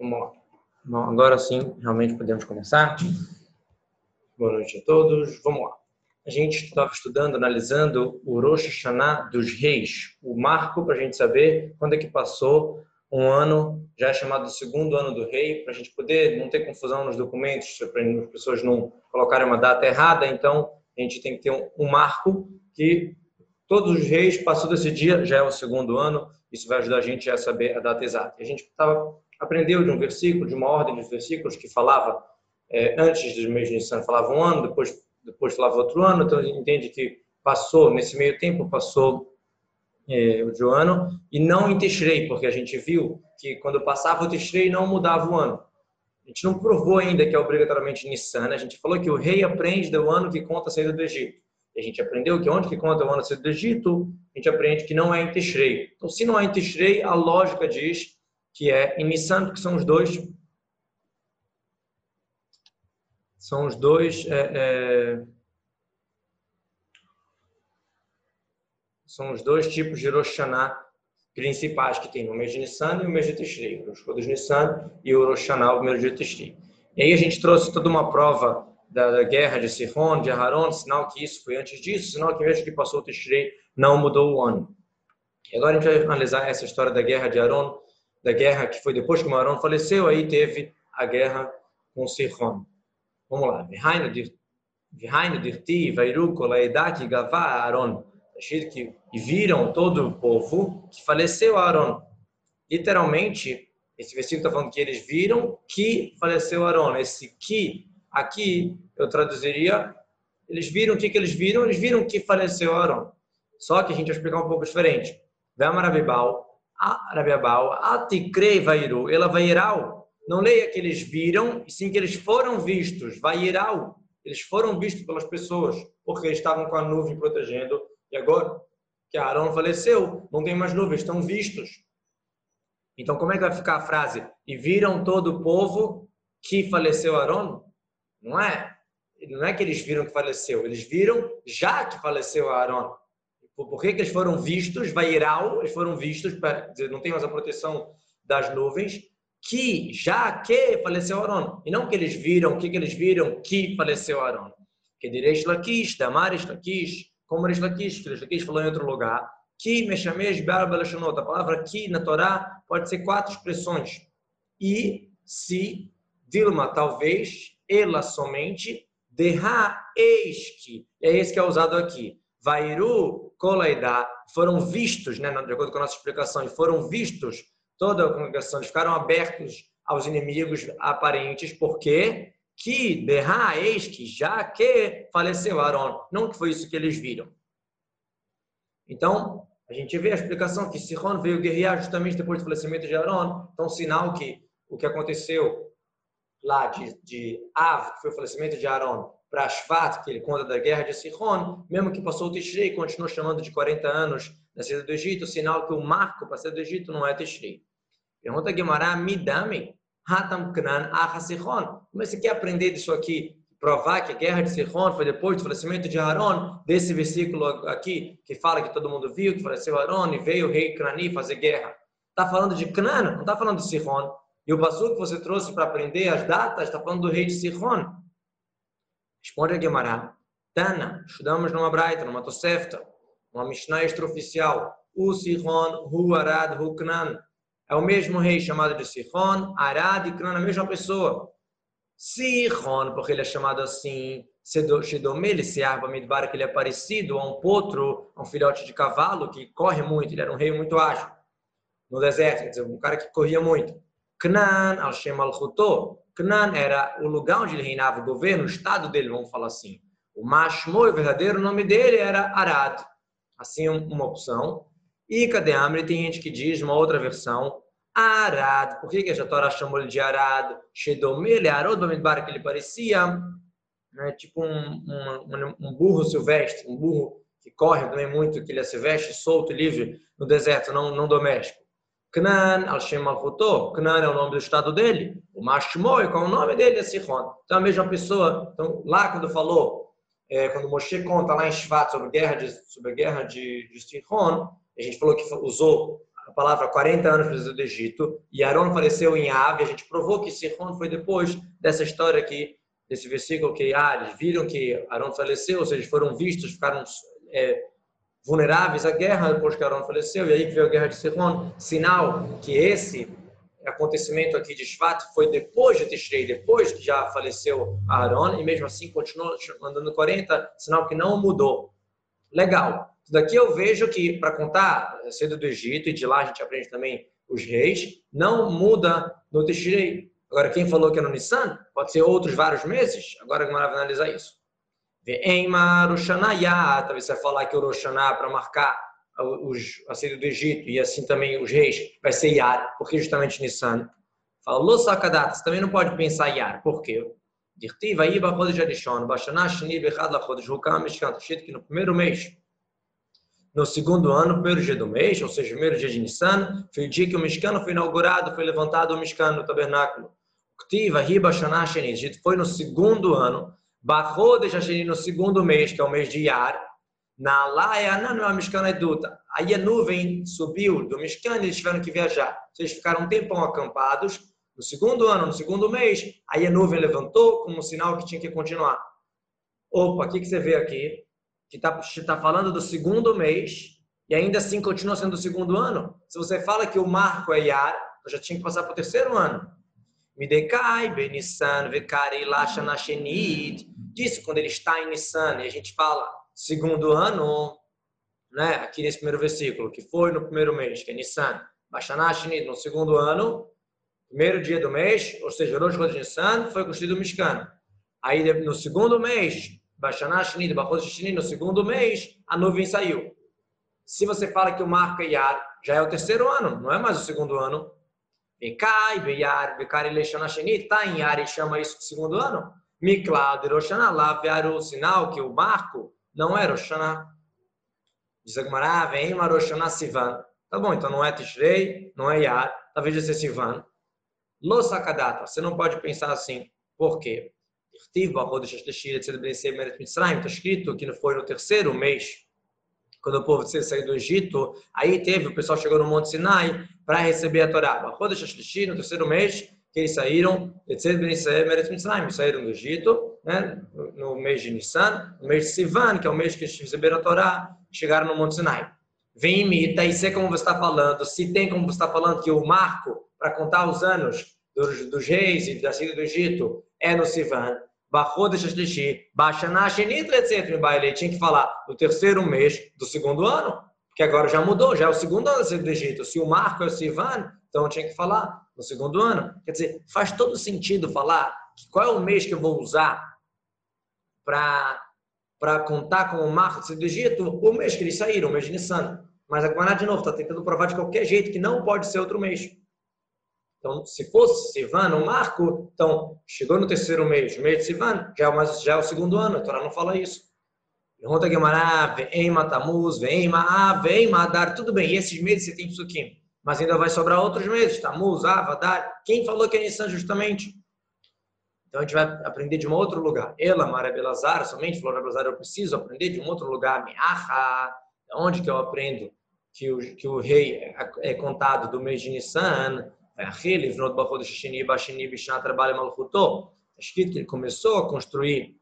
Vamos lá. Bom, agora sim, realmente podemos começar. Boa noite a todos. Vamos lá. A gente estava estudando, analisando o Rosh Hashanah dos reis, o marco para a gente saber quando é que passou um ano, já é chamado segundo ano do rei, para a gente poder não ter confusão nos documentos, para as pessoas não colocarem uma data errada. Então, a gente tem que ter um, um marco que todos os reis passou desse dia, já é o segundo ano. Isso vai ajudar a gente a saber a data exata. A gente tava, aprendeu de um versículo, de uma ordem de versículos que falava é, antes do mês de Nissan falava um ano, depois depois falava outro ano. Então entende que passou nesse meio tempo passou é, o de um ano, e não em Tishrei, porque a gente viu que quando passava o Tishrei não mudava o ano. A gente não provou ainda que é obrigatoriamente Nissan, né? a gente falou que o rei aprende do ano que conta a saída do Egito. E a gente aprendeu que onde que conta o ano a saída do Egito, a gente aprende que não é em Tishrei. Então, se não é em Tishrei, a lógica diz que é em Nissan, porque são os dois são os dois é, é, são os dois tipos de Rosh Hashanah principais que tem no mês de Nissan e o mês de Tishrei, o Rosh Nissan e o Rosh Hashanah, o primeiro de Tishrei. E aí a gente trouxe toda uma prova da, da guerra de Sihon, de Aharon, sinal que isso foi antes disso, sinal que mesmo que passou o Tishrei não mudou o ano. E agora a gente vai analisar essa história da guerra de Aharon, da guerra que foi depois que Aharon faleceu, aí teve a guerra com Sihon. Vamos lá. Vihainu dirti vairu kolaedak gavá Aaron que viram todo o povo que faleceu Aaron. Literalmente, esse versículo está falando que eles viram que faleceu Aaron. Esse que aqui eu traduziria, eles viram o que, que eles viram? Eles viram que faleceu Aaron. Só que a gente vai explicar um pouco diferente. Vema Rabibal, Rabibal, Atikrei Vairu, ela Vairal. Não leia que eles viram, e sim que eles foram vistos, Vairal. Eles foram vistos pelas pessoas, porque estavam com a nuvem protegendo e agora que Arão faleceu, não tem mais nuvens, estão vistos. Então, como é que vai ficar a frase? E viram todo o povo que faleceu Arão? Não é? Não é que eles viram que faleceu, eles viram já que faleceu Arão. Por que, que eles foram vistos? Vai Vairal, eles foram vistos, dizer, não tem mais a proteção das nuvens, que já que faleceu Arão. E não que eles viram, que, que eles viram que faleceu Arão. Que direis Laquish, Damares Laquish, como Lakish, que Lakish falou em outro lugar, que Meshamesh Be'al a palavra que na Torá pode ser quatro expressões. E, se, Dilma, talvez, ela somente, Derra Eishki, é esse que é usado aqui. Vairu Kolaidá, foram vistos, né, de acordo com a nossa explicação, e foram vistos, toda a congregação, eles ficaram abertos aos inimigos aparentes, porque que derra eis que já que faleceu Aaron, não que foi isso que eles viram. Então, a gente vê a explicação que Sihon veio guerrear justamente depois do falecimento de Aaron, então sinal que o que aconteceu lá de, de Av, que foi o falecimento de Aaron, para Shvat, que ele conta da guerra de Sihon, mesmo que passou o Tishrei, continuou chamando de 40 anos na saída do Egito, sinal que o marco para a do Egito não é Tishrei. Pergunta Guimarães, Midame, Hatam Knan Ahasihon. Mas você quer aprender disso aqui? Provar que a guerra de Sihon foi depois do falecimento de Aaron, desse versículo aqui, que fala que todo mundo viu que faleceu Aaron e veio o rei Cnani fazer guerra. Está falando de Cnan, não está falando de Sihon. E o passo que você trouxe para aprender as datas está falando do rei de Sihon. Responde a Guimarães. Tana, estudamos numa Braita, numa Tosefta, uma Mishnah extraoficial. O Sihon, Hu Arad, Hu Knan. É o mesmo rei chamado de Sihon, Arad e Cran, a mesma pessoa. Sihon, porque ele é chamado assim, Shedome, ele se arba midbar, que ele é parecido a um potro, a um filhote de cavalo que corre muito, ele era um rei muito ágil no deserto, quer dizer, um cara que corria muito. Knan, Al-Shem Knan era o lugar onde ele reinava, o governo, o estado dele, vamos falar assim. O Mashmo, o verdadeiro nome dele era Arad. Assim, uma opção. E cadê Amri? Tem gente que diz, uma outra versão, Arad. Por que, que a Torá chamou ele de Arad? Shedomele, Arod Bamidbar, que ele parecia né, tipo um, um, um, burro silvestre, um burro que corre também muito, que ele é silvestre, solto e livre no deserto, não, não doméstico. Knan al-Shem al Knan é o nome do estado dele. O Mashmoy, qual é o nome dele? É Sihon. Então, a mesma pessoa. Então, lá quando falou, é, quando Moshe conta lá em Shvat sobre guerra de, sobre a guerra de, de Sihon, a gente falou que usou a palavra 40 anos do Egito, e Aaron faleceu em Ave, a gente provou que Sihon foi depois dessa história aqui, desse versículo que ah, eles viram que Aaron faleceu, ou seja, foram vistos, ficaram é, vulneráveis à guerra depois que Aaron faleceu, e aí veio a guerra de Sihon, sinal que esse acontecimento aqui de Shvat foi depois de Tishrei, depois que já faleceu Aaron, e mesmo assim continuou mandando 40, sinal que não mudou. Legal. Daqui eu vejo que, para contar saída do Egito, e de lá a gente aprende também os reis, não muda no Tishrei. Agora, quem falou que é no Nissan, pode ser outros vários meses. Agora, a vai analisar isso. Ve'ema Roshanayá, talvez você vai falar que o Roshaná para marcar os, a saída do Egito e assim também os reis, vai ser Yar, porque justamente Nissan. Falou Sakadat, você também não pode pensar Yar, por quê? Dirtiva Iba Chodesh Hukam Mishkan, escrito que no primeiro mês, no segundo ano, primeiro dia do mês, ou seja, primeiro dia de Nissan, foi o dia que o Mishkan foi inaugurado, foi levantado o Mishkan no tabernáculo. Ktiva Riba Shana Sheni, foi no segundo ano, Bachodesh Sheni no segundo mês, que é o mês de Yar, na Laia, não é a Mishkan Eduta. Aí a nuvem subiu do Mishkan e eles tiveram que viajar. Vocês ficaram um tempão acampados. No segundo ano, no segundo mês, aí a nuvem levantou como sinal que tinha que continuar. Opa, o que, que você vê aqui? Que está tá falando do segundo mês e ainda assim continua sendo do segundo ano. Se você fala que o marco é Yar, eu já tinha que passar para o terceiro ano. Midekai, Benissan, Vekari, Lasha, Nashenid. Disso quando ele está em Nissan e a gente fala segundo ano, né, aqui nesse primeiro versículo, que foi no primeiro mês, que é Nissan, Bashanashinid, no segundo ano, primeiro dia do mês, ou seja, Rosh Chodesh Nissan, foi construído o Mishkan. Aí no segundo mês, Bashanashinid, Bachodesh no segundo mês, a nuvem saiu. Se você fala que o marco é Yar, já é o terceiro ano, não é mais o segundo ano. Bekai, Beyar, Bekari Leishanashinid, está em Yar e chama isso de segundo ano. Miklad, Roshana, lá, o sinal que o marco não é Rosh Hashanah. Diz a Gemara, vem uma Rosh Hashanah Sivan. Tá bom, então não é Tishrei, não é Yar, talvez seja Sivan. Lo Sakadata, você não pode pensar assim. Por quê? Está escrito que não foi no terceiro mês, quando o povo saiu do Egito, aí teve, o pessoal chegou no Monte Sinai para receber a Torá. No terceiro mês, que eles saíram, saíram do Egito, né, no mês de Nissan, no mês de Sivan, que é o mês que eles receberam a Torá, chegaram no Monte Sinai. Vem imita e sei como você está falando, se tem como você está falando que o marco para contar os anos dos, dos reis e da saída do Egito é no Sivan, tinha que falar no terceiro mês do segundo ano, que agora já mudou, já é o segundo ano do Egito. Se o marco é o Sivan, então tinha que falar no segundo ano. Quer dizer, faz todo sentido falar qual é o mês que eu vou usar para contar com o marco do Egito, o mês que eles saíram, o mês de Nissan. Mas a de novo, está tentando provar de qualquer jeito que não pode ser outro mês. Então, se fosse Sivan, o marco, então, chegou no terceiro mês, mês de Sivan, já é, já é o segundo ano, a Torá não fala isso. Pergunta Guimará, vem Matamuz, vem Maá, vem Madar, tudo bem, e esses meses você tem aqui. Mas ainda vai sobrar outros meses, Tamuz, Avadar. Quem falou que é Nissan justamente? Então a gente vai aprender de um outro lugar. Ela, Mara Belazar, somente falou Belazar, eu preciso aprender de um outro lugar. Meaha, onde que eu aprendo que o, que o rei é, é contado do mês de Nissan? Está escrito que ele começou a construir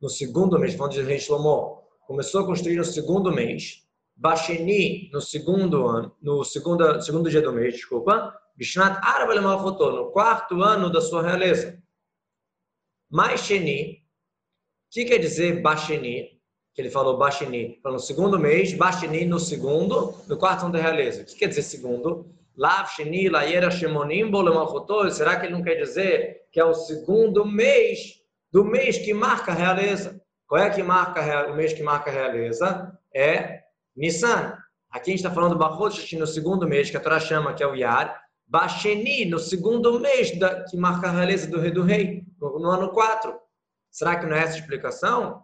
no segundo mês, falando de rei Shlomo, começou a construir no segundo mês, Basheni no segundo ano, no segundo, segundo dia do mês, desculpa, Bishnat Arba no quarto ano da sua realeza. Maisheni, o que quer dizer Basheni? Que ele falou Basheni, no segundo mês, Basheni no segundo, no quarto ano da realeza. O que quer dizer segundo? Lav Sheni Layera Shemonim. Será que ele não quer dizer que é o segundo mês do mês que marca a realeza? Qual é que marca o mês que marca a realeza? É Nissan. Aqui a gente está falando do Bahot no segundo mês, que a Torá chama, que é o Yar. Basheni, no segundo mês, da, que marca a realeza do rei do rei, no, no ano 4. Será que não é essa a explicação?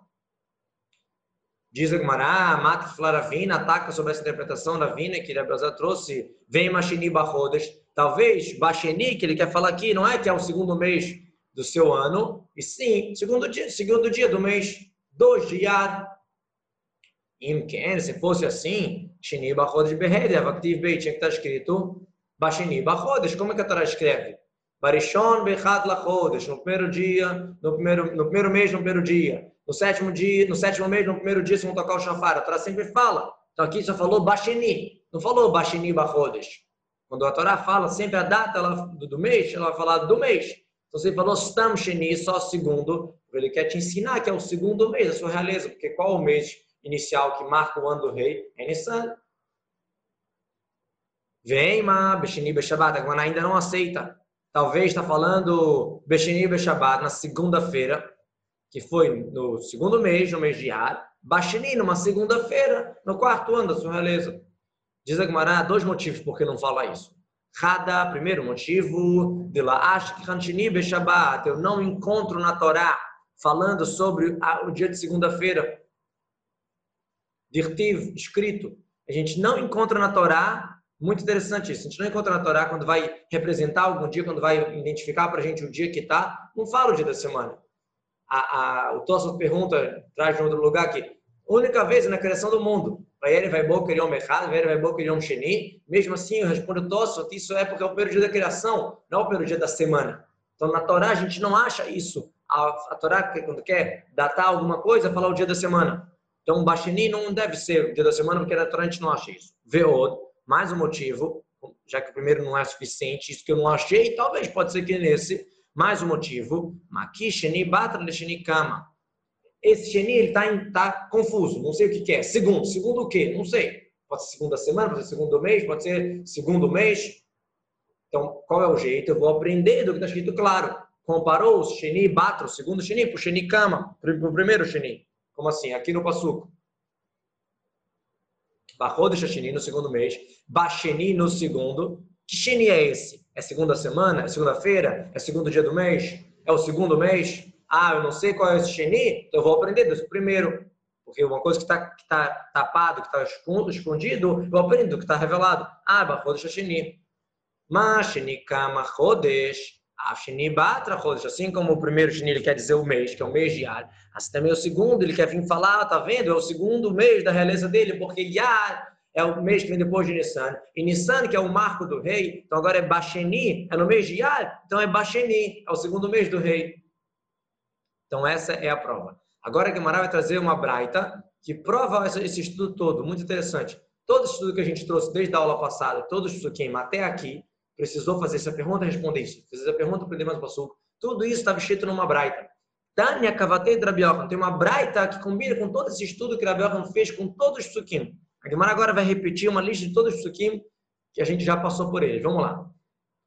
Diz a Gumará, mata Flaravina, ataca sobre essa interpretação da Vina que Rebelzá trouxe, vem Machini Barrodas. Talvez Basheni, que ele quer falar aqui, não é que é o segundo mês do seu ano, e sim, segundo dia, segundo dia do mês 2 de Yad. Imken, se fosse assim, Shini Bachodesh Beheder, Vaktiv Beit, tinha que estar escrito Bashini Bachodesh. Como é que a Torá escreve? Barishon Bechad Lachodesh, no primeiro dia, no primeiro, no primeiro mês, no primeiro dia. No sétimo dia, no sétimo mês, no primeiro dia, se vão tocar o shofar. A Torá sempre fala. Então aqui só falou Bashini, não falou Bashini Bachodesh. Quando a Torá fala sempre a data ela, do, mês, ela vai falar do mês. Então você falou Stam Sheni, só segundo. Ele quer te ensinar que é o segundo mês da sua realeza, porque qual o mês inicial que marca o ano do rei? É Nissan. Vem, mas Beshini Beshabat, a ainda não aceita. Talvez está falando Beshini Beshabat na segunda-feira, que foi no segundo mês, no mês de Ar. Bashini, numa segunda-feira, no quarto ano da sua realeza. Diz a Gemara, dois motivos por que não fala isso. Rada, primeiro motivo, de lá, Ashkhanchini Beshabat, eu não encontro na Torá falando sobre o dia de segunda-feira. Dirtiv, escrito. A gente não encontra na Torá, muito interessante isso, a gente não encontra na Torá quando vai representar algum dia, quando vai identificar para a gente o dia que está, não fala o dia da semana. A, a, o Tosso pergunta, traz de outro lugar aqui, única vez na criação do mundo, Vayer vai boca Yom Echad, Vayer vai boca Yom Sheni. Mesmo assim, eu respondo Tosso, isso é porque é o primeiro dia da criação, não é o primeiro dia da semana. Então, na Torá, a gente não acha isso. A, a Torá, quando quer datar alguma coisa, fala o dia da semana. Então, Basheni não deve ser o dia da semana, porque na Torá a gente não acha isso. Veod, mais um motivo, já que o primeiro não é suficiente, isso que eu não achei, talvez pode ser que nesse, mais um motivo, Maki Sheni Batra Sheni Kama. Esse Sheni ele está tá confuso, não sei o que, que, é. Segundo, segundo o quê? Não sei. Pode ser segunda semana, pode ser segundo mês, pode ser segundo mês. Então, qual é o jeito? Eu vou aprender do que está escrito claro. Comparou o Sheni Batra, o segundo Sheni, para o Sheni Kama, para o primeiro Sheni. Como assim? Aqui no Passuco. De Sheni no segundo mês, Basheni no segundo. Que Sheni é esse? É segunda semana? É segunda-feira? É segundo dia do mês? É o segundo mês? Ah, eu não sei qual é esse Sheni, então eu vou aprender desse primeiro. Porque uma coisa que está tá tapado, que está escondido, eu aprendo do que está revelado. Ah, Bachodesh Sheni. Mas Sheni Kama Chodesh. A Sheni Batra Chodesh. Assim como o primeiro Sheni ele quer dizer o mês, que é o mês Yar. Assim também o segundo, ele quer vir falar, tá vendo? É o segundo mês da realeza dele, porque Yar é o mês que vem depois de Nissan. E Nissan, que é o marco do rei, então agora é Basheni, é no mês de Yar, então é Basheni, é o segundo mês do rei. Então, essa é a prova. Agora, Guimarães vai trazer uma braita que prova esse estudo todo, muito interessante. Todo estudo que a gente trouxe desde a aula passada, todo estudo que até aqui, precisou fazer essa pergunta responder isso. Fazer a pergunta, aprender mais um Tudo isso estava escrito numa braita. Tânia Kavatei Drabiohan. Tem uma braita que combina com todo esse estudo que Drabiohan fez com todos os psukim. A agora vai repetir uma lista de todos os psukim que a gente já passou por eles. Vamos lá.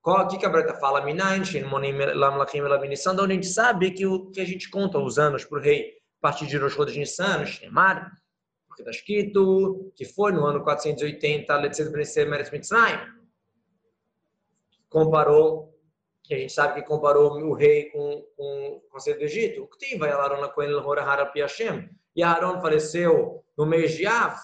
Qual que a Breta fala? Nissan, onde a gente sabe que o que a gente conta os anos para o rei a partir de Rosh Chodesh Nissan, Shemar, porque está escrito que foi no ano 480, Letzed Benecer Meretz Mitzrayim. Comparou, que a gente sabe que comparou o rei com, com o conselho do Egito. O que vai Alarona com ele, Horahara Piashem. E Aaron faleceu no mês de Av.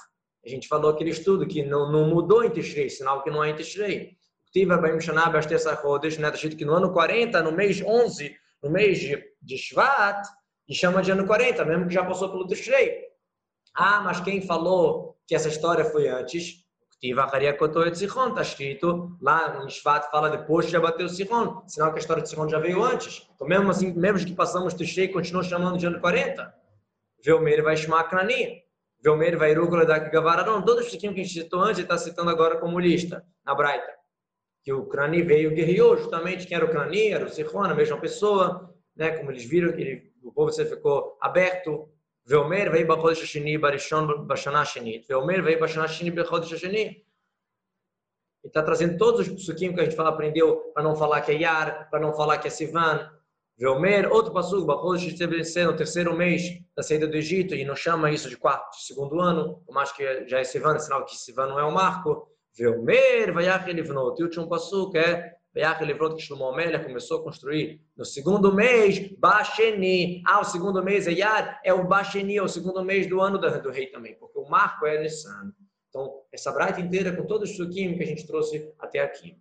A gente falou aquele estudo que não, não mudou em Tishrei, sinal que não é em Tishrei. Tiva Baim Shana Bastessa Rodesh, né? Está escrito que no ano 40, no mês 11, no mês de, de Shvat, e chama de ano 40, mesmo que já passou pelo Tishrei. Ah, mas quem falou que essa história foi antes? Tiva Hariakoto Sihon, está escrito lá no Shvat, fala depois que já bateu Sihon, sinal que a história de Sihon já veio antes. Então, mesmo assim, mesmo que passamos Tishrei, continua chamando de ano 40. Velmeir vai chamar Knani. Velmeir vai Rúcula da Gavararon. Todos os que a gente citou antes, está citando agora como lista, na Braita que o Crani veio guerreou justamente quem era o Crani, era o Sihon, a mesma pessoa, né? Como eles viram ele, o povo você ficou aberto. Veomer veio Bachodesh Hashini Barishon Bashana Sheni. Veomer veio Bashana Sheni Bachodesh Hashini. Ele está trazendo todos os psukim que a gente fala, aprendeu para não falar que é Yar, para não falar que é Sivan. Veomer, outro passuco, Bachodesh estabelecer no terceiro mês da saída do Egito, e não chama isso de quarto, de segundo ano, por mais que já é Sivan, é sinal que Sivan não é o marco. Veomer, Vayach Elivnot. E o último passo que é Vayach Elivnot, que Shlomo Amélia começou a construir no segundo mês, Basheni. Ah, o segundo mês é Yar, é o Basheni, é o segundo mês do ano do rei também, porque o marco é Nissan. Então, essa braita inteira com todos os suquim que a gente trouxe até aqui.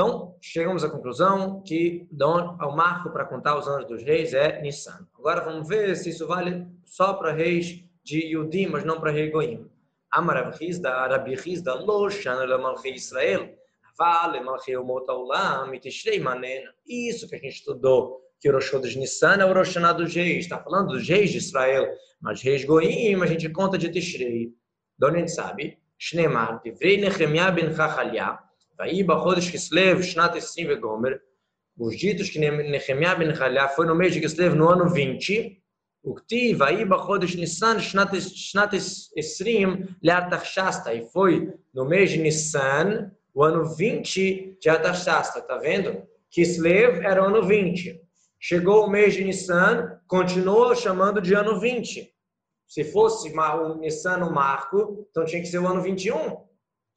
Então, chegamos à conclusão que o marco para contar os anos dos reis é Nissan. Agora vamos ver se isso vale só para reis de Yudim, mas não para rei Goim. Amar Rizda, Rabi Rizda, Lo Shana Lamalchi Israel, Vale Malchi Umot Aulam, Itishrei Manen. Isso que a gente estudou, que o Rosh Chodesh Nissan é o Rosh Hashanah dos reis. Está falando dos reis de Israel, mas reis Goim, a gente conta de Tishrei. De onde a gente sabe? Shneimar, Divrei Nehemiah ben Chachalia, Daí, Bachodesh Kislev, Shnat Essim Vegomer, os ditos que Nehemiah ben Halá foi no mês de Kislev, no ano 20, o Ktiv, aí, Bachodesh Nissan, Shnat Esrim, Leartachshasta, e foi no mês de Nissan, o ano 20 de Artachshasta, tá vendo? Kislev era o ano 20. Chegou o mês de Nissan, continuou chamando de ano 20. Se fosse o Nissan no marco, então tinha que ser o ano 21.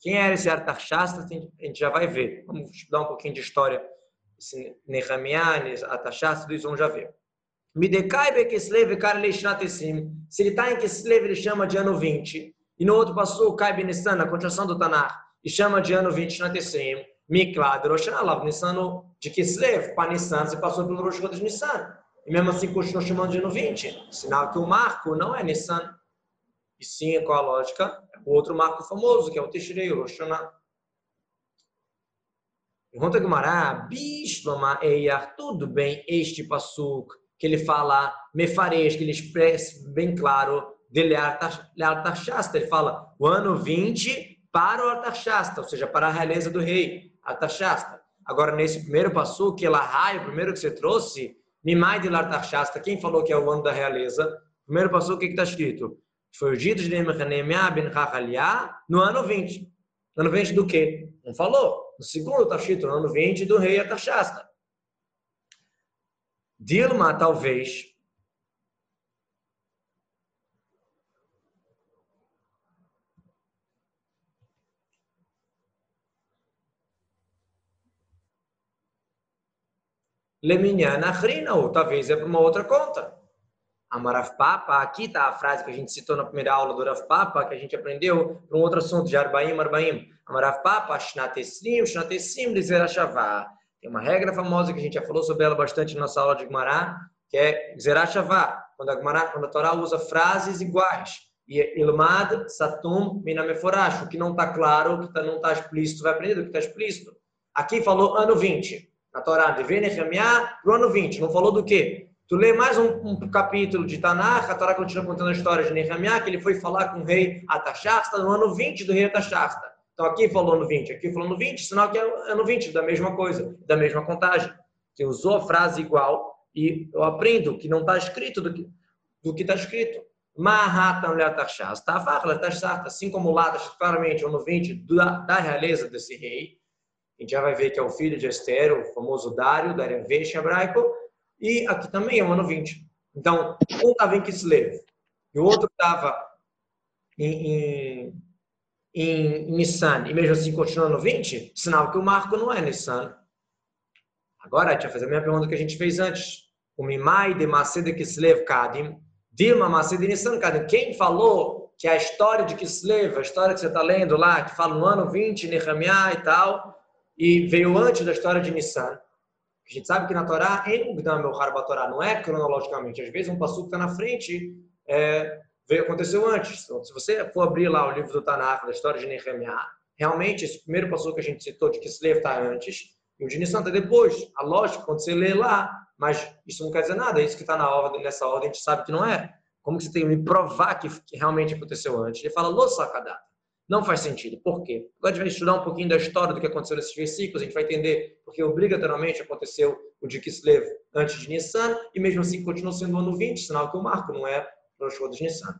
Quem era esse Artaxasta, a gente já vai ver. Vamos estudar um pouquinho de história. Esse Nehemiah, Artaxasta, tudo isso vamos já ver. Midekai Bekislev Karle Shnatesim. Se ele está em Kislev, ele chama de ano 20. E no outro passou Kai Benissan, na continuação do Tanar, e chama de ano 20 Shnatesim. Miklad Rosh Hashanah, Nissan de Kislev, para Nissan, você passou pelo Rosh de Nissan. E mesmo assim continuou chamando de ano 20. Sinal que o marco não é Nissan. E sim, qual a lógica? É o outro marco famoso, que é o Tishrei, o Rosh. Pergunta Gumará, Bishloma Eyar, tudo bem este passuk que ele fala mefaresh, que ele expressa bem claro de Artashasta. Ele fala o ano 20 para o Artashasta, ou seja, para a realeza do rei, Artashasta. Agora, nesse primeiro passo, que ela raio, o primeiro que você trouxe, Mimai de Artashasta, quem falou que é o ano da realeza? Primeiro passo, o que está escrito? Foi o dito de Neemiah ben Hachaliah no ano 20. No ano 20 do quê? Não falou. No segundo escrito no ano 20 do rei Artashasta. Dilma, talvez. Leminiana Rina, ou talvez é para uma outra conta. Amaraf Papa, aqui está a frase que a gente citou na primeira aula do Rav Papa, que a gente aprendeu para um outro assunto, de Arbaim, Arbaim. Amaraf Papa, Shnatesrim, Shnatesrim, dizer a Shavá. Tem uma regra famosa que a gente já falou sobre ela bastante na nossa aula de Gumará, que é Zerashavá, quando a Gumará, quando a Torá usa frases iguais. E Ilmad, Satum, Minameforash, o que não está claro, o que tá, não está explícito, vai aprender do que está explícito. Aqui falou ano 20. Na Torá, de Venechamiá, para o ano 20. Não falou do quê? Tu lê mais um, um capítulo de Tanakh, a Torá continua contando a história de Nehemiah, que ele foi falar com o rei Atashasta no ano 20 do rei Atashasta. Então aqui falou no 20, aqui falou no 20, sinal que é no 20, da mesma coisa, da mesma contagem. Você usou a frase igual e eu aprendo que não está escrito do que do que está escrito. Mahatan assim como está claramente no 20 da, da realeza desse rei. A gente já vai ver que é o filho de Esther, o famoso Dário, Dário Vesh hebraico, e aqui também é o ano 20. Então, um estava em Kislev e o outro estava em, em em Nissan e mesmo assim continua no 20, sinal que o marco não é Nissan. Agora, a gente vai fazer a mesma pergunta que a gente fez antes. O Mimai de Mased Kislev Kadim, Dilma Mased Nissan Kadim. Quem falou que a história de Kislev, a história que você está lendo lá, que fala no ano 20, Nehemiah e tal, e veio antes da história de Nissan. A gente sabe que na Torá, não é cronologicamente. Às vezes um passo está na frente, é, veio aconteceu antes. Então, se você for abrir lá o livro do Tanakh, da história de Nehemiah, realmente esse primeiro passo que a gente citou de que Kislev está antes e o de Nissan está depois. A lógica, quando você lê lá, mas isso não quer dizer nada, é isso que está ordem, nessa ordem, a gente sabe que não é. Como que você tem que me provar que, que realmente aconteceu antes? Ele fala, lo sacadata. Não faz sentido. Por quê? Agora a gente vai estudar um pouquinho da história do que aconteceu nesses versículos, a gente vai entender porque obrigatoriamente aconteceu o de Kislev antes de Nissan, e mesmo assim continuou sendo o ano 20, sinal que o marco não é Rosh Chodesh Nissan.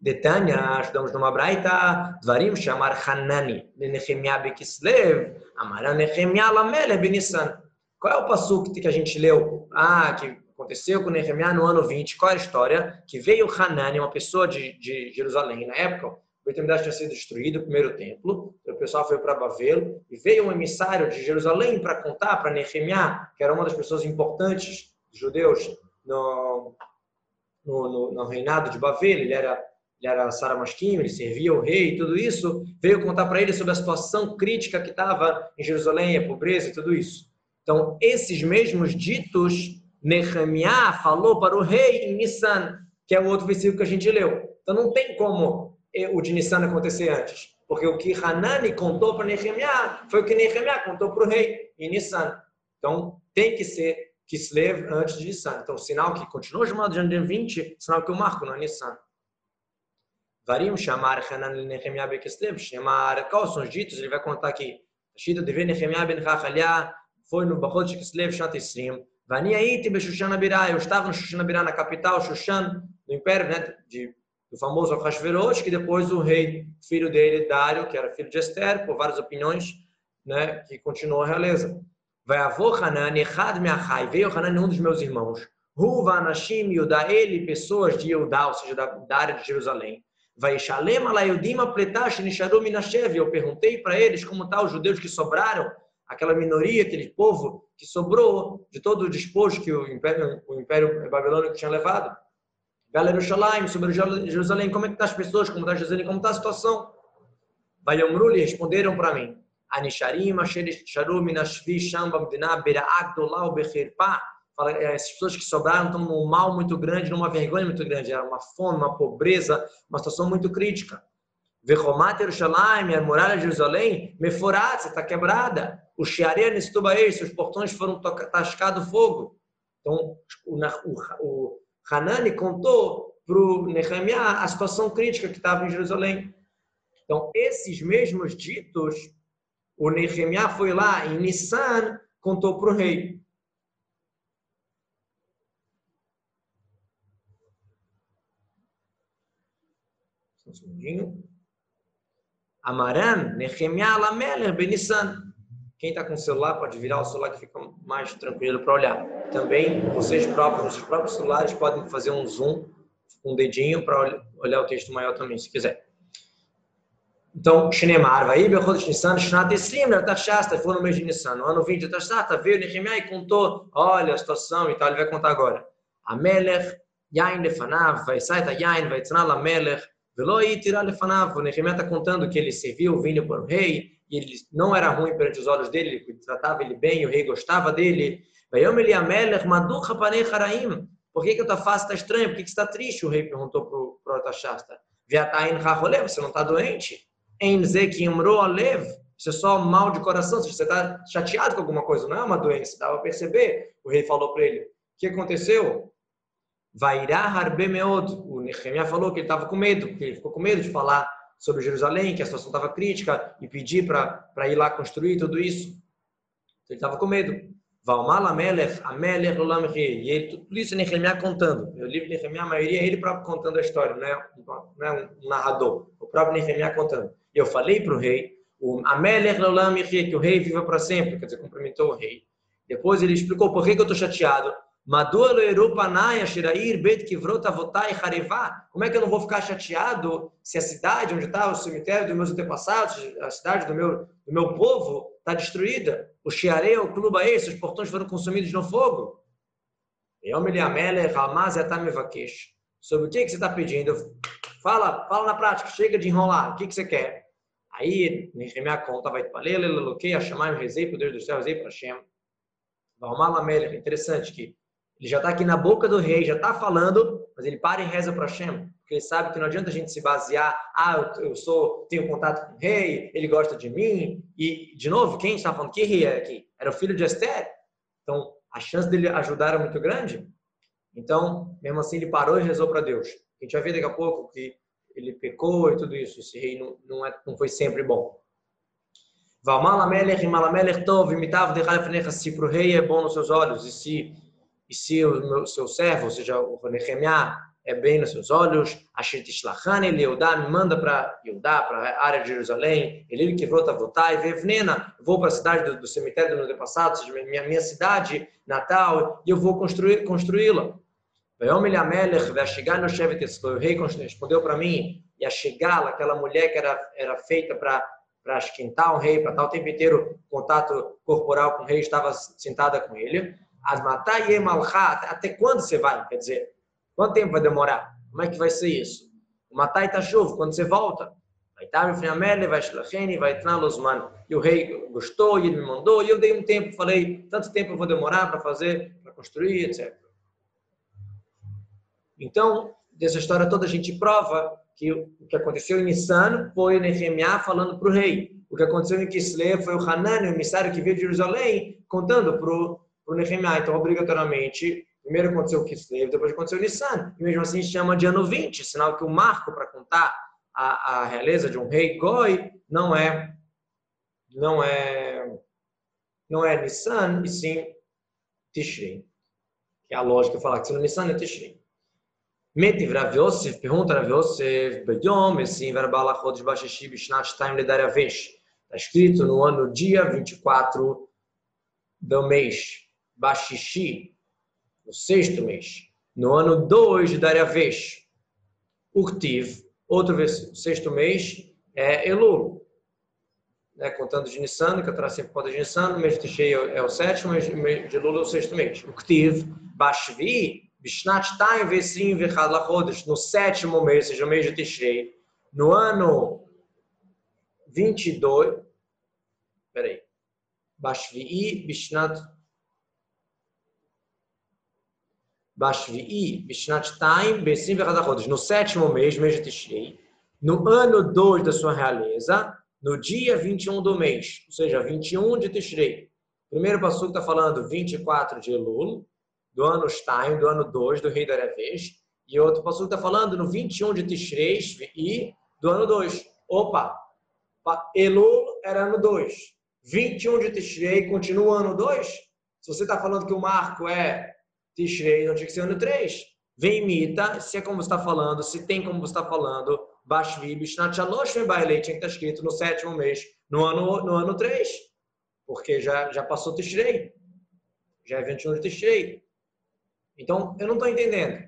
Detanya, estudamos numa braita, Dvarim chamar Hanani, de Nehemiah Bekislev, Amara Nehemiah Lamele Benissan. Qual é o passo que a gente leu? Ah, que aconteceu com Nehemiah no ano 20. Qual é a história? Que veio Hanani, uma pessoa de, de Jerusalém na época, o Beit tinha sido destruído, o primeiro templo, o pessoal foi para Babel, e veio um emissário de Jerusalém para contar para Nehemiah, que era uma das pessoas importantes dos judeus no, no, no, no reinado de Babel, ele era ele era Saramasquim, ele servia o rei e tudo isso, veio contar para ele sobre a situação crítica que estava em Jerusalém, a pobreza e tudo isso. Então, esses mesmos ditos, Nehemiah falou para o rei em Nissan, que é o outro versículo que a gente leu. Então, não tem como o de Nissan acontecer antes? Porque o que Hanani contou para Nehemiah foi o que Nehemiah contou para o rei em Nissan. Então, tem que ser Kislev antes de Nissan. Então, sinal que continua chamado de ano 20, sinal que eu marco não é Nissan. Varim chamar Hanan Nehemiah Bekislev, chamar, quais são os ditos? Ele vai contar aqui. Shida de Nehemiah ben Chachalya foi no Bachot de Kislev, Shat Isrim. Vani Aiti Beshushan Abirá, eu estava no Shushan Abirá, na capital, Shushan, no império né, de, do famoso Ahasverosh, que depois o rei, filho dele, Dário, que era filho de Esther, por várias opiniões, né, que continuou a realeza. Vai avô Hanan, Echad Meachai, veio Hanan, um dos meus irmãos. Ruva Anashim, Yudá, ele, pessoas de Yudá, ou seja, da, da área de Jerusalém. Vai Shalem Alayudim Apletash Nisharu Minashev. Eu perguntei para eles como estão tá os judeus que sobraram aquela minoria, aquele povo que sobrou de todo o despojo que o Império, o império Babilônico tinha levado. Galera Jerusalém, sobre Jerusalém, como é que está as pessoas, como está Jerusalém, como está a situação? Vai Yomruli, responderam para mim. Anisharim, Asher Sharu, Minashvi, Shamba, Bdina, Beraak, Dolau, Becherpa. Essas pessoas que sobraram estão num mal muito grande, numa vergonha muito grande. Era uma fome, uma pobreza, uma situação muito crítica. Vechomat Yerushalayim, a muralha de Jerusalém, Meforat, está quebrada. O Shearia Nistubaei, seus portões foram tascados fogo. Então, o, o Hanani contou para o Nehemiah a situação crítica que estava em Jerusalém. Então, esses mesmos ditos, o Nehemiah foi lá em Nissan, contou para o rei. Um segundinho. Amaram, Nehemiah Lameler Benissan. Quem está com o celular pode virar o celular que fica mais tranquilo para olhar. Também vocês próprios, os próprios celulares podem fazer um zoom com um dedinho para olhar o texto maior também, se quiser. Então, Shnemar, vai Bechodesh Nissan, Shnat Esrim, Tashasta, foi no mês de Nissan. No ano 20 Tashasta, veio Nehemiah e contou, olha a situação e tal, ele vai contar agora. Amelech, Yain Lefanav, vai Saita Yain, vai Tzanal Amelech, Velo aí tirar lefanav. O Nehemiah está contando que ele serviu o vinho para o rei e ele não era ruim perante os olhos dele, ele tratava ele bem, o rei gostava dele. Por que, que a tua face está estranha? Por que, que está triste? O rei perguntou para o hacholev, você não está doente? Isso é só mal de coração, você está chateado com alguma coisa, não é uma doença, dava para perceber. O rei falou para ele, o que aconteceu? O Nehemiah falou que ele estava com medo, que ele ficou com medo de falar sobre Jerusalém, que a situação estava crítica, e pedir para ir lá construir tudo isso. Ele estava com medo. Valmal Amelech, Amelech Olam E ele, tudo isso é Nehemiah contando. O livro de Nehemiah, a maioria é ele próprio contando a história, não é, não é um narrador. O próprio Nehemiah contando. Eu falei para o rei, o Amelech Olam que o rei viva para sempre, quer dizer, cumprimentou o rei. Depois ele explicou por que eu estou chateado. Como é que eu não vou ficar chateado se a cidade onde está o cemitério dos meus antepassados, a cidade do meu, do meu povo, está destruída? O Shiarei, o Klubaei, seus portões foram consumidos no fogo? Sobre o que, que você está pedindo? Fala, fala na prática, chega de enrolar. O que, que você quer? Aí, Nehemiah conta, vai para a chamar o rezei para Deus do céu, rezei para Hashem. Interessante que ele já está aqui na boca do rei, já está falando, mas ele para e reza para Hashem, porque ele sabe que não adianta a gente se basear, ah, eu, sou, tenho contato com o rei, ele gosta de mim, e, de novo, quem está falando que rei é aqui? Era o filho de Esther. Então, a chance dele ajudar era muito grande. Então, mesmo assim, ele parou e rezou para Deus. A gente vai ver daqui a pouco que ele pecou e tudo isso. Esse rei não, não, é, não foi sempre bom. Se para o rei é bom nos seus olhos, e se e se o meu, seu servo, ou seja, o Nehemiah, é bem nos seus olhos, Asher Tishlachani, Leudá, me manda para Yudá, para a área de Jerusalém, ele que volta a votar, e Vevnena, vou para a cidade do, do cemitério do meu antepassado, ou seja, minha, minha cidade natal, e eu vou construir, construí-la. chegar O rei respondeu para mim, e a chegá-la, aquela mulher que era, era feita para para esquentar o rei, para estar o tempo inteiro contato corporal com o rei, estava sentada com ele. Asmatai Emalchat, até quando você vai? Quer dizer, quanto tempo vai demorar? Como é que vai ser isso? O Matai Tashuv, quando você volta? Vai estar me vai Shlacheni, vai Tnalosman. E o rei gostou, e ele me mandou, e eu dei um tempo, falei, tanto tempo eu vou demorar para fazer, para construir, etc. Então, dessa história toda a gente prova que o que aconteceu em Nissan foi Nehemiah falando para o rei. O que aconteceu em Kislev foi o Hanan, o emissário que veio de Jerusalém, contando para Nehemiah. Então, obrigatoriamente, primeiro aconteceu o Kislev, depois aconteceu o Nissan. E mesmo assim, chama de ano 20, sinal que o marco para contar a, a realeza de um rei Goi não é não é não é Nissan, e sim Tishrei. Que é a lógica falar que se não Nissan é Tishrei. Metiv Rav Yosef, pergunta Rav Yosef, Beyom, assim, verbal Chodesh Bashishi, Bishnat Shtaim Ledar Avesh. Está escrito no ano dia 24 do mês, Bashishi, no sexto mês, no ano 2 de Dariavesh. Urtiv, outro versículo, sexto mês é Elul, né, contando de Nissan, que eu sempre conta de Nissan, o mês de Tishrei é o sétimo, o mês de Elul é o sexto mês. Urtiv, Bashvi, Bishnat Taim Vesim Vechad Lachodesh, no sétimo mês, ou seja, o mês de Tishrei, no ano 22, peraí, Bashvi'i Bishnat Bashvi'i Bishnat Taim Vesim Vechad Lachodesh, no sétimo mês, mês de Tishrei, no ano 2 da sua realeza, no dia 21 do mês, ou seja, 21 de Tishrei. Primeiro passo está falando 24 de Elul, do ano Stein, do ano 2 do rei Daravês, e outro pastor está falando no 21 de Tishrei e do ano 2. Opa, Elul era ano 2. 21 de Tishrei continua ano 2? Se você está falando que o marco é Tishrei, ser ano 3. Vem mita, se é como está falando, se tem como está falando, Bashvi, Bishnat Shalosh, Bailei, tinha que estar escrito no sétimo mês, no ano, no ano 3. Porque já, já passou Tishrei. Já é 21 de Tishrei. Então, eu não estou entendendo.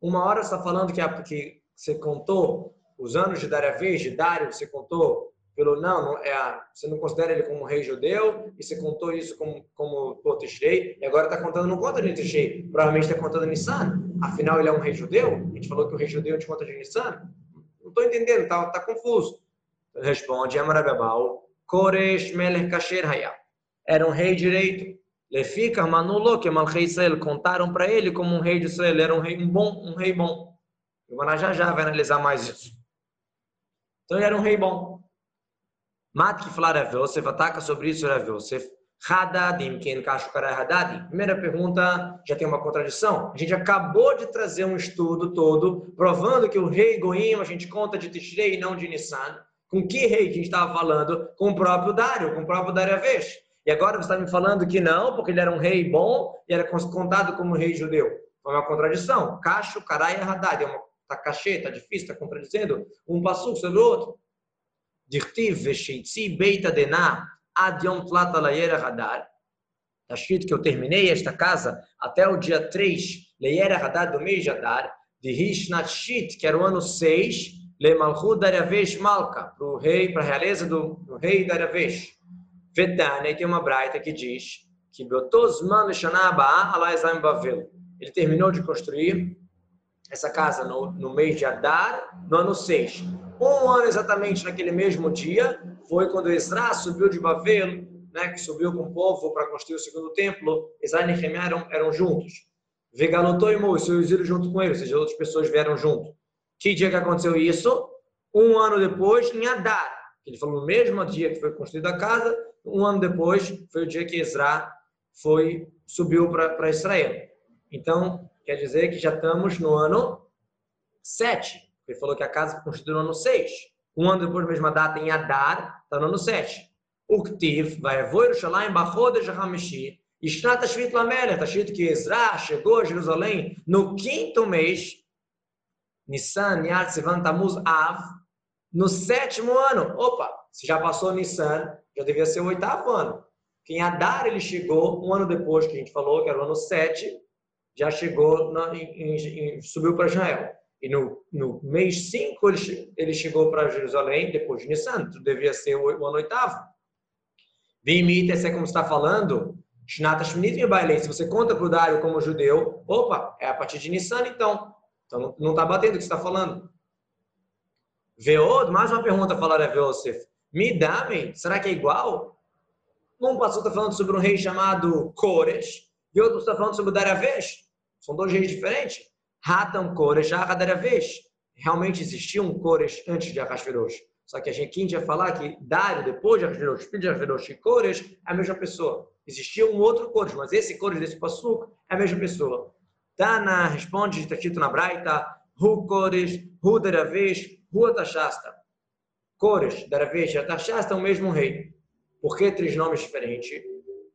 Uma hora você está falando que, a, que você contou os anos de Dariavês, de Dário, você contou pelo não, é você não considera ele como um rei judeu e você contou isso como como pô, e agora está contando não conta de Tishrei, provavelmente está contando Nissan. Afinal ele é um rei judeu. A gente falou que o rei judeu te conta de Nissan. Não estou entendendo, tá, tá confuso. Responde Amarababal, Koresh Melech Kasher Hayah. Era um rei direito. Lefica Manulo, que Malchei Israel, contaram para ele como um rei de Israel, era um rei um bom, um rei bom. O Maná já já vai analisar mais isso. Então ele era um rei bom. Mat que falar Rav Yosef, ataca sobre isso Rav Yosef. Hadadim, quem encaixa o Hadadim. Primeira pergunta, já tem uma contradição. A gente acabou de trazer um estudo todo provando que o rei Goim, a gente conta de Tishrei e não de Nissan. Com que rei que a gente estava falando? Com o próprio Dário, com o próprio Dariavesh. E agora você está me falando que não, porque ele era um rei bom e era contado como rei judeu. É uma contradição. Cacho, carai e Haddad. É uma, tá cachê, está difícil, está contradizendo um passo sobre o outro. Dirtiv vesheitzi beita dená adion tlata layera hadar. Está escrito que eu terminei esta casa até o dia 3, Leiera Hadar do mês de Hadar, de Rishnatshit, que era o ano 6, Le Malchut Dariavesh Malka, para o rei, para a realeza do, do rei Dariavesh. Vedane tem uma braita que diz que ele terminou de construir essa casa no, no mês de Adar, no ano 6. Um ano exatamente naquele mesmo dia, foi quando Esra subiu de Bavel, né, que subiu com o povo para construir o segundo templo. Esra e Nehemiah eram, eram juntos. Vegalotou e Moisés subiram junto com eles, ou seja, outras pessoas vieram junto. Que dia que aconteceu isso? Um ano depois, em Adar. Ele falou no mesmo dia que foi construída a casa, um ano depois foi o dia que Ezra foi subiu para Israel. Então, quer dizer que já estamos no ano 7. Ele falou que a casa foi construída no ano 6. Um ano depois, mesma data, em Adar, está no ano 7. Uktiv, vai Yerushalayim Bachodesh HaMeshi, Ishnat Ashvit Lamelech, está escrito que Ezra chegou a Jerusalém no quinto mês, Nissan, Yad, Sivan, Tamuz, Av, no sétimo ano. Opa, se já passou Nissan, já devia ser o oitavo ano. Quem Adar ele chegou um ano depois que a gente falou, que era o ano 7, já chegou, na, em, em, subiu para Israel. E no, no mês 5 ele, ele chegou para Jerusalém, depois de Nissan, devia ser o, o ano oitavo. Vimita, é como está falando, se você conta para o Dário como judeu, opa, é a partir de Nissan então. Então não está batendo o que você está falando. Veod, mais uma pergunta, falaram a Veosef. Midamem, será que é igual? Um pastor está falando sobre um rei chamado Kores e outro está falando sobre o Daravesh. São dois reis diferentes. Hatam Kores, Daravesh. realmente existia um Cores antes de Arashverosh. Só que a gente, aqui vai falar que Dário, depois de Arashverosh, filho de Arashverosh e Cores, é a mesma pessoa. Existia um outro Cores, mas esse Cores desse Passuco é a mesma pessoa. Tana responde, está escrito na Braita, Hu Cores, Hu Deravesh, Hu Atashasta. Cores, Deravesh e Atashasta é o mesmo rei. Por que três nomes diferentes?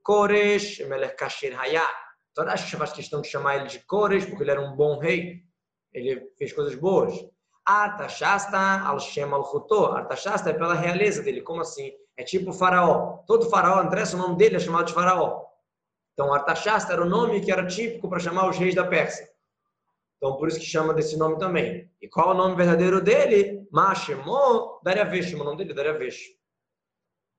Cores, Melech Kasher Hayah. Acho que faz questão de chamar ele de Cores, porque ele era um bom rei. Ele fez coisas boas. Artashasta al-Shem al-Huto. Artashasta é pela realeza dele. Como assim? É tipo faraó. Todo faraó, interessa o nome dele, é chamado de faraó. Então, Artashasta era o nome que era típico para chamar os reis da Pérsia. Então, por isso que chama desse nome também. E qual é o nome verdadeiro dele? Mashemo Dariavesh. O nome dele é Dariavesh.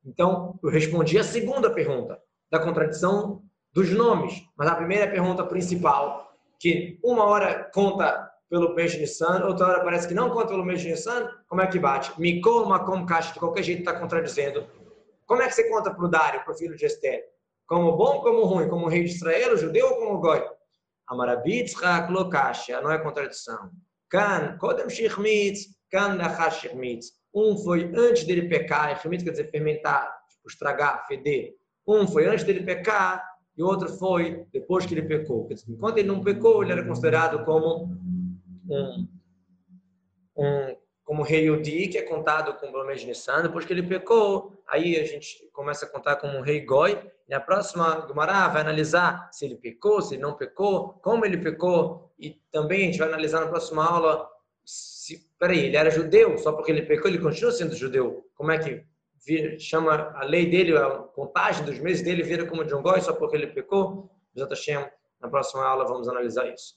Então, eu respondi a segunda pergunta da contradição dos nomes. Mas a primeira pergunta principal, que uma hora conta pelo de Nissan, outra hora parece que não conta pelo de Nissan, como é que bate? Mikol Makom Kash, de qualquer jeito está contradizendo. Como é que você conta para o Dário, para o filho de Esther? Como bom, como ruim? Como rei de Israel, judeu ou como goi? Amarabitzchak Lokashia, não é contradição. Kan, Kodem Shirmitz, Kan Lachash Shirmitz. Um foi antes dele pecar, Shirmitz quer dizer fermentar, tipo, estragar, feder. Um foi antes dele pecar e outro foi depois que ele pecou. Enquanto ele não pecou, ele era considerado como um, um como rei Yudi, que é contado com o de Nissan. Depois que ele pecou, aí a gente começa a contar como um rei Goi. E a próxima Gumará vai analisar se ele pecou, se ele não pecou, como ele pecou. E também a gente vai analisar na próxima aula se, peraí, ele era judeu, só porque ele pecou, ele continua sendo judeu. Como é que chama a lei dele, a contagem dos meses dele vira como um goi só porque ele pecou? Na próxima aula vamos analisar isso.